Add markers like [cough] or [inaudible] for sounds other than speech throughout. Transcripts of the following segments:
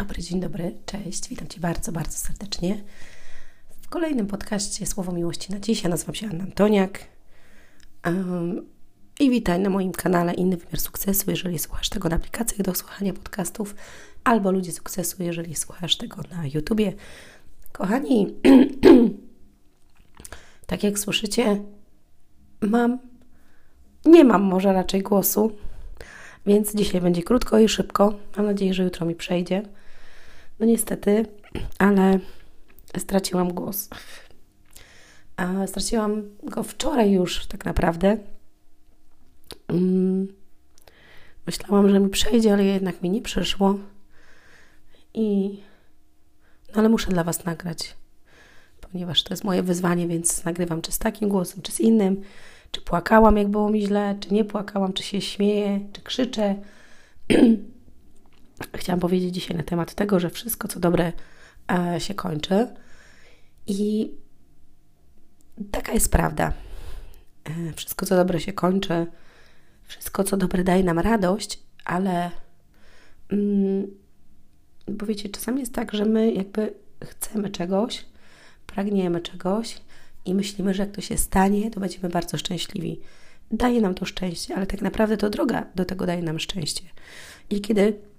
dobry, dzień dobry, cześć, witam Cię bardzo, bardzo serdecznie w kolejnym podcaście Słowo Miłości na Dziś. Ja nazywam się Anna Antoniak um, i witaj na moim kanale Inny Wymiar Sukcesu, jeżeli słuchasz tego na aplikacjach do słuchania podcastów, albo Ludzie Sukcesu, jeżeli słuchasz tego na YouTubie. Kochani, [clears throat] tak jak słyszycie, mam, nie mam może raczej głosu, więc dzisiaj będzie krótko i szybko. Mam nadzieję, że jutro mi przejdzie. No niestety, ale straciłam głos. A straciłam go wczoraj już tak naprawdę. Mm, myślałam, że mi przejdzie, ale jednak mi nie przyszło. I no ale muszę dla Was nagrać, ponieważ to jest moje wyzwanie, więc nagrywam czy z takim głosem, czy z innym. Czy płakałam, jak było mi źle, czy nie płakałam, czy się śmieję, czy krzyczę. [clears throat] Chciałam powiedzieć dzisiaj na temat tego, że wszystko, co dobre, e, się kończy. I taka jest prawda. E, wszystko, co dobre, się kończy. Wszystko, co dobre, daje nam radość, ale mm, bo wiecie, czasami jest tak, że my jakby chcemy czegoś, pragniemy czegoś i myślimy, że jak to się stanie, to będziemy bardzo szczęśliwi. Daje nam to szczęście, ale tak naprawdę to droga do tego daje nam szczęście. I kiedy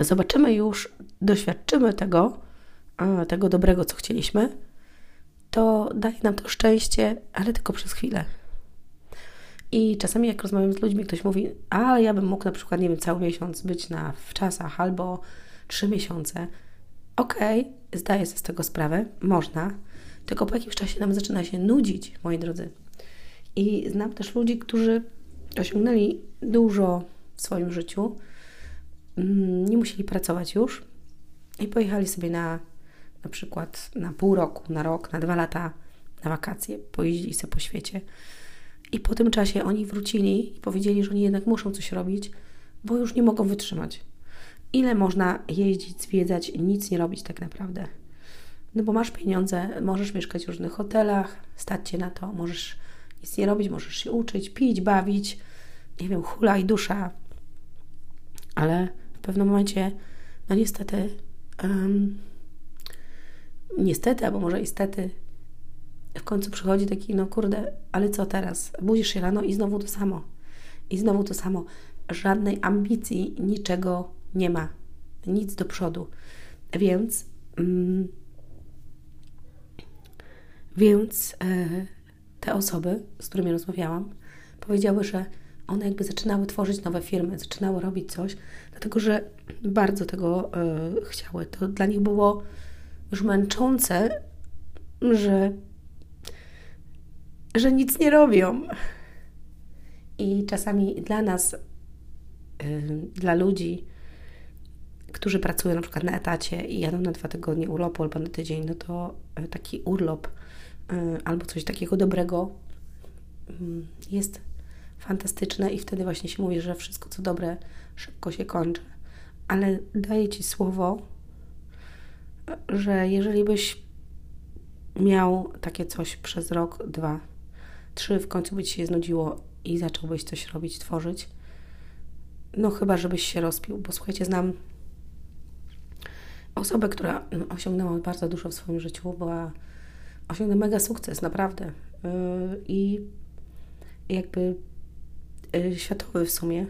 zobaczymy już, doświadczymy tego, tego dobrego, co chcieliśmy, to daje nam to szczęście, ale tylko przez chwilę. I czasami jak rozmawiam z ludźmi, ktoś mówi, a ja bym mógł na przykład, nie wiem, cały miesiąc być na w czasach albo trzy miesiące. Okej, okay, zdaję sobie z tego sprawę, można, tylko po jakimś czasie nam zaczyna się nudzić, moi drodzy. I znam też ludzi, którzy osiągnęli dużo w swoim życiu, nie musieli pracować już i pojechali sobie na na przykład na pół roku, na rok, na dwa lata na wakacje, pojeździli sobie po świecie. I po tym czasie oni wrócili i powiedzieli, że oni jednak muszą coś robić, bo już nie mogą wytrzymać. Ile można jeździć, zwiedzać nic nie robić tak naprawdę? No bo masz pieniądze, możesz mieszkać w różnych hotelach, stać Cię na to, możesz nic nie robić, możesz się uczyć, pić, bawić, nie wiem, hula i dusza. Ale w pewnym momencie, no niestety, um, niestety, albo może istety, w końcu przychodzi taki, no kurde, ale co teraz? Budzisz się rano i znowu to samo. I znowu to samo. Żadnej ambicji, niczego nie ma. Nic do przodu. Więc mm, więc e, te osoby, z którymi rozmawiałam, powiedziały, że one jakby zaczynały tworzyć nowe firmy, zaczynały robić coś, dlatego że bardzo tego e, chciały. To dla nich było już męczące, że, że nic nie robią. I czasami dla nas, e, dla ludzi, którzy pracują na przykład na etacie i jadą na dwa tygodnie urlopu albo na tydzień, no to taki urlop Y, albo coś takiego dobrego mm, jest fantastyczne i wtedy właśnie się mówi, że wszystko co dobre szybko się kończy. Ale daję Ci słowo, że jeżeli byś miał takie coś przez rok, dwa, trzy, w końcu by Ci się znudziło i zacząłbyś coś robić, tworzyć, no chyba, żebyś się rozpił, bo słuchajcie, znam osobę, która osiągnęła bardzo dużo w swoim życiu, była osiągnę mega sukces, naprawdę. Y, I jakby światowy w sumie.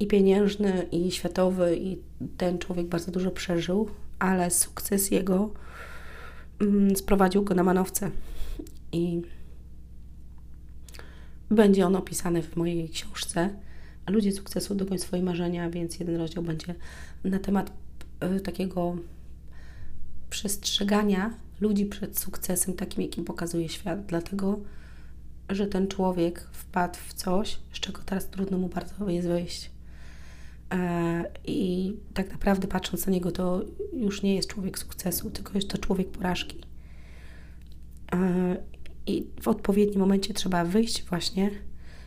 I pieniężny, i światowy, i ten człowiek bardzo dużo przeżył, ale sukces jego mm, sprowadził go na manowce. I będzie on opisany w mojej książce. Ludzie sukcesu dogoń swoje marzenia, więc jeden rozdział będzie na temat y, takiego przestrzegania ludzi przed sukcesem takim, jakim pokazuje świat, dlatego że ten człowiek wpadł w coś, z czego teraz trudno mu bardzo jest wyjść. E, I tak naprawdę patrząc na niego, to już nie jest człowiek sukcesu, tylko jest to człowiek porażki. E, I w odpowiednim momencie trzeba wyjść właśnie,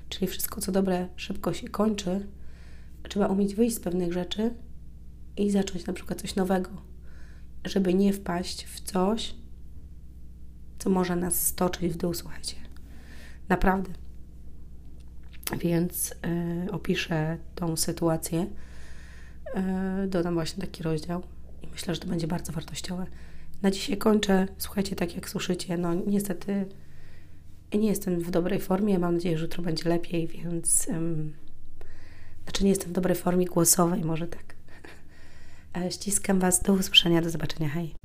czyli wszystko co dobre szybko się kończy. Trzeba umieć wyjść z pewnych rzeczy i zacząć na przykład coś nowego, żeby nie wpaść w coś, co może nas stoczyć w dół, słuchajcie. Naprawdę. Więc y, opiszę tą sytuację e, dodam właśnie taki rozdział i myślę, że to będzie bardzo wartościowe. Na dzisiaj kończę. Słuchajcie, tak jak słyszycie, no niestety nie jestem w dobrej formie. Mam nadzieję, że jutro będzie lepiej, więc um, znaczy nie jestem w dobrej formie głosowej, może tak. E, ściskam Was. Do usłyszenia, do zobaczenia. Hej.